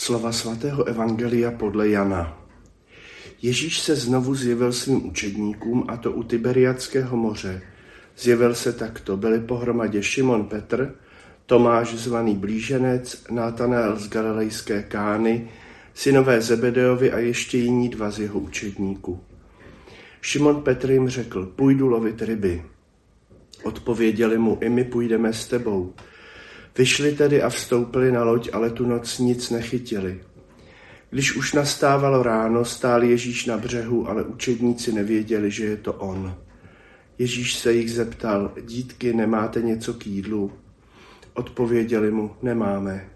Slova svatého Evangelia podle Jana. Ježíš se znovu zjevil svým učedníkům, a to u Tiberiadského moře. Zjevil se takto. Byli pohromadě Šimon Petr, Tomáš zvaný Blíženec, Natanael z Galilejské Kány, synové Zebedeovi a ještě jiní dva z jeho učedníků. Šimon Petr jim řekl, půjdu lovit ryby. Odpověděli mu, i my půjdeme s tebou. Vyšli tedy a vstoupili na loď, ale tu noc nic nechytili. Když už nastávalo ráno, stál Ježíš na břehu, ale učedníci nevěděli, že je to on. Ježíš se jich zeptal, dítky, nemáte něco k jídlu? Odpověděli mu, nemáme.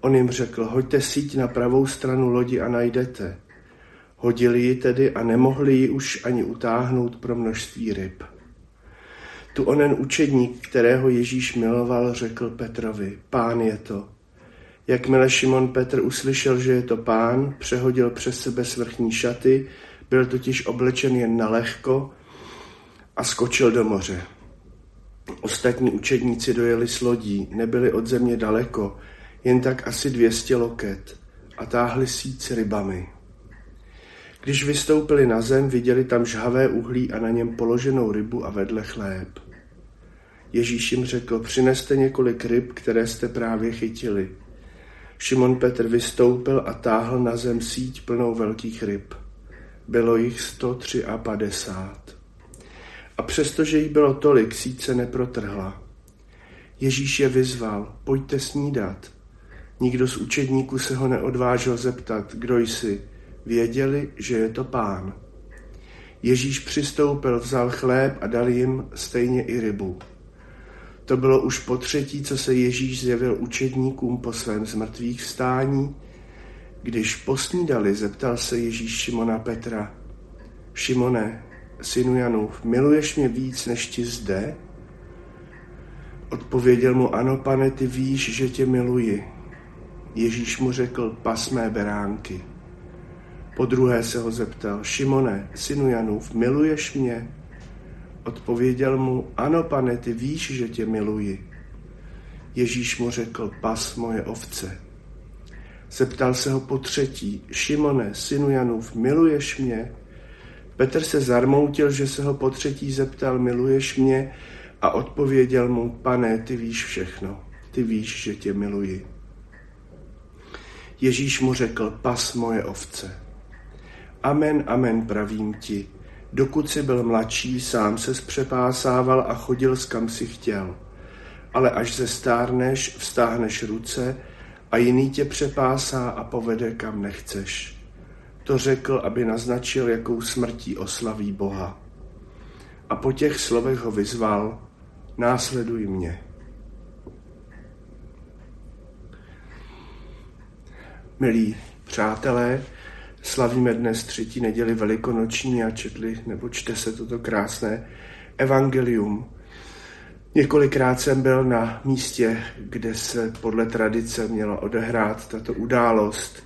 On jim řekl, hoďte síť na pravou stranu lodi a najdete. Hodili ji tedy a nemohli ji už ani utáhnout pro množství ryb. Tu onen učedník, kterého Ježíš miloval, řekl Petrovi, pán je to. Jakmile Šimon Petr uslyšel, že je to pán, přehodil přes sebe svrchní šaty, byl totiž oblečen jen na lehko a skočil do moře. Ostatní učedníci dojeli s lodí, nebyli od země daleko, jen tak asi dvěstě loket a táhli síť rybami. Když vystoupili na zem, viděli tam žhavé uhlí a na něm položenou rybu a vedle chléb. Ježíš jim řekl, přineste několik ryb, které jste právě chytili. Šimon Petr vystoupil a táhl na zem síť plnou velkých ryb. Bylo jich 153. A přestože jich bylo tolik, síť se neprotrhla. Ježíš je vyzval, pojďte snídat. Nikdo z učedníků se ho neodvážil zeptat, kdo jsi. Věděli, že je to pán. Ježíš přistoupil, vzal chléb a dal jim stejně i rybu. To bylo už po třetí, co se Ježíš zjevil učedníkům po svém zmrtvých vstání. Když posnídali, zeptal se Ježíš Šimona Petra. Šimone, synu Janův, miluješ mě víc, než ti zde? Odpověděl mu, ano, pane, ty víš, že tě miluji. Ježíš mu řekl, pas mé beránky. Po druhé se ho zeptal, Šimone, synu Janův, miluješ mě? Odpověděl mu, ano pane, ty víš, že tě miluji. Ježíš mu řekl, pas moje ovce. Zeptal se ho po třetí, Šimone, synu Janův, miluješ mě? Petr se zarmoutil, že se ho po třetí zeptal, miluješ mě? A odpověděl mu, pane, ty víš všechno, ty víš, že tě miluji. Ježíš mu řekl, pas moje ovce. Amen, amen, pravím ti, Dokud si byl mladší, sám se zpřepásával a chodil s kam si chtěl. Ale až ze stárneš, vstáhneš ruce a jiný tě přepásá a povede kam nechceš. To řekl, aby naznačil, jakou smrtí oslaví Boha. A po těch slovech ho vyzval, následuj mě. Milí přátelé, Slavíme dnes třetí neděli velikonoční a četli, nebo čte se toto krásné evangelium. Několikrát jsem byl na místě, kde se podle tradice měla odehrát tato událost.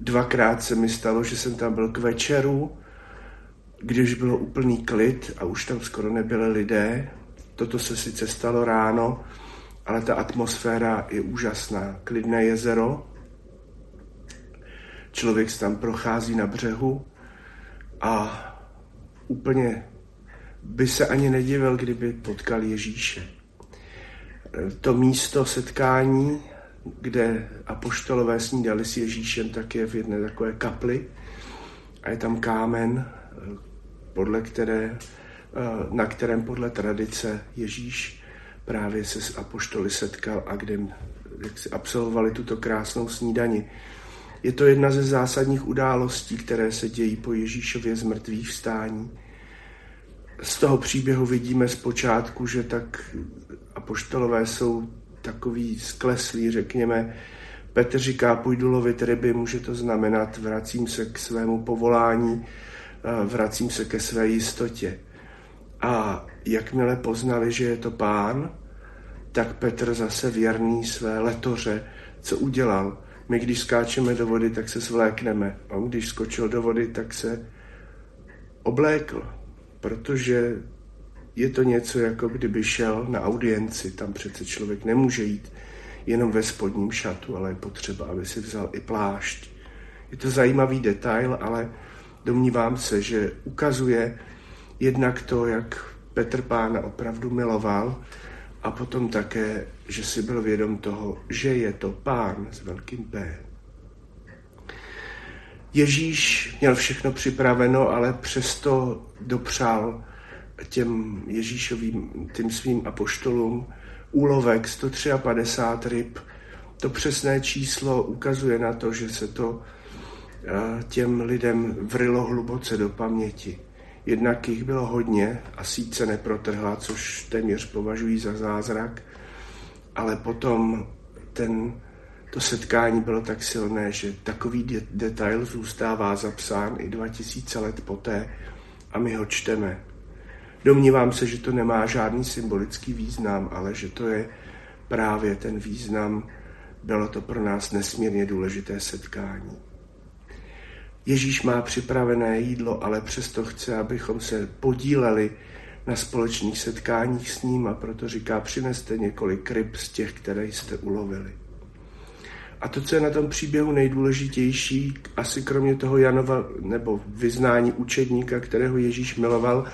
Dvakrát se mi stalo, že jsem tam byl k večeru, když bylo úplný klid a už tam skoro nebyly lidé. Toto se sice stalo ráno, ale ta atmosféra je úžasná. Klidné jezero, Člověk tam prochází na břehu a úplně by se ani nedivil, kdyby potkal Ježíše. To místo setkání, kde apoštolové snídali s Ježíšem, tak je v jedné takové kapli a je tam kámen, podle které, na kterém podle tradice Ježíš právě se s apoštoly setkal a kde jak si absolvovali tuto krásnou snídani. Je to jedna ze zásadních událostí, které se dějí po Ježíšově zmrtvých vstání. Z toho příběhu vidíme zpočátku, že tak apoštolové jsou takový skleslí, řekněme. Petr říká, půjdu lovit ryby, může to znamenat, vracím se k svému povolání, vracím se ke své jistotě. A jakmile poznali, že je to pán, tak Petr zase věrný své letoře, co udělal? My, když skáčeme do vody, tak se svlékneme. On, když skočil do vody, tak se oblékl, protože je to něco, jako kdyby šel na audienci. Tam přece člověk nemůže jít jenom ve spodním šatu, ale je potřeba, aby si vzal i plášť. Je to zajímavý detail, ale domnívám se, že ukazuje jednak to, jak Petr pána opravdu miloval a potom také, že si byl vědom toho, že je to pán s velkým P. Ježíš měl všechno připraveno, ale přesto dopřál těm Ježíšovým, tím svým apoštolům úlovek 153 ryb. To přesné číslo ukazuje na to, že se to eh, těm lidem vrylo hluboce do paměti. Jednak jich bylo hodně a síce neprotrhla, což téměř považují za zázrak, ale potom ten, to setkání bylo tak silné, že takový de- detail zůstává zapsán i 2000 let poté a my ho čteme. Domnívám se, že to nemá žádný symbolický význam, ale že to je právě ten význam. Bylo to pro nás nesmírně důležité setkání. Ježíš má připravené jídlo, ale přesto chce, abychom se podíleli na společných setkáních s ním a proto říká, přineste několik ryb z těch, které jste ulovili. A to, co je na tom příběhu nejdůležitější, asi kromě toho Janova nebo vyznání učedníka, kterého Ježíš miloval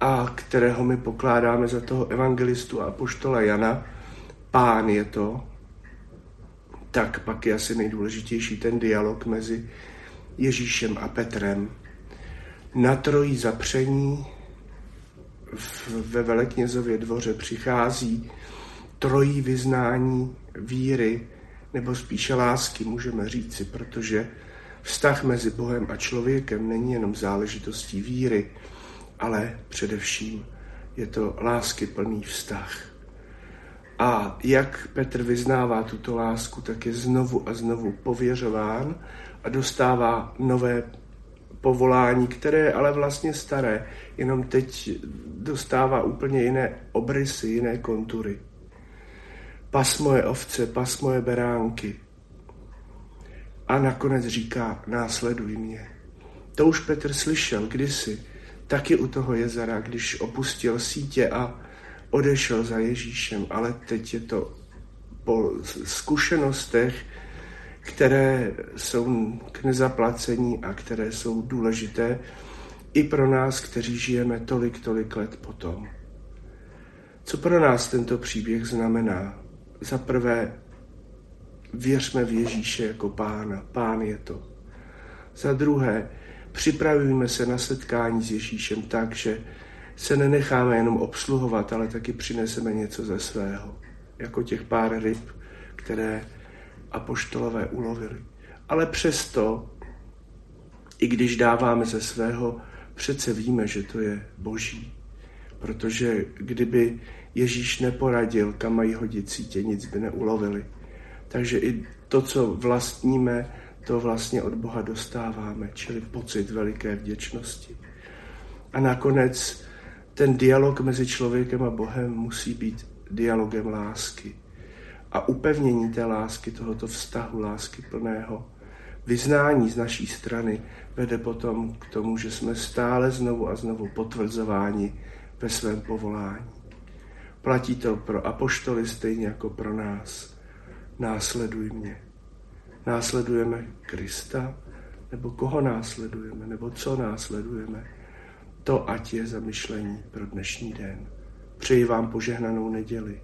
a kterého my pokládáme za toho evangelistu a poštola Jana, pán je to, tak pak je asi nejdůležitější ten dialog mezi Ježíšem a Petrem. Na trojí zapření ve Veleknězově dvoře přichází trojí vyznání víry, nebo spíše lásky, můžeme říci, protože vztah mezi Bohem a člověkem není jenom záležitostí víry, ale především je to lásky plný vztah. A jak Petr vyznává tuto lásku, tak je znovu a znovu pověřován a dostává nové povolání, které je ale vlastně staré, jenom teď dostává úplně jiné obrysy, jiné kontury. Pas moje ovce, pas moje beránky. A nakonec říká, následuj mě. To už Petr slyšel kdysi, taky u toho jezera, když opustil sítě a odešel za Ježíšem, ale teď je to po zkušenostech, které jsou k nezaplacení a které jsou důležité i pro nás, kteří žijeme tolik, tolik let potom. Co pro nás tento příběh znamená? Za prvé, věřme v Ježíše jako pána. Pán je to. Za druhé, připravujeme se na setkání s Ježíšem tak, že se nenecháme jenom obsluhovat, ale taky přineseme něco ze svého. Jako těch pár ryb, které apoštolové ulovili. Ale přesto, i když dáváme ze svého, přece víme, že to je boží. Protože kdyby Ježíš neporadil, kam mají hodit sítě, nic by neulovili. Takže i to, co vlastníme, to vlastně od Boha dostáváme, čili pocit veliké vděčnosti. A nakonec ten dialog mezi člověkem a Bohem musí být dialogem lásky a upevnění té lásky, tohoto vztahu lásky plného vyznání z naší strany vede potom k tomu, že jsme stále znovu a znovu potvrzováni ve svém povolání. Platí to pro apoštoly stejně jako pro nás. Následuj mě. Následujeme Krista, nebo koho následujeme, nebo co následujeme. To ať je zamyšlení pro dnešní den. Přeji vám požehnanou neděli.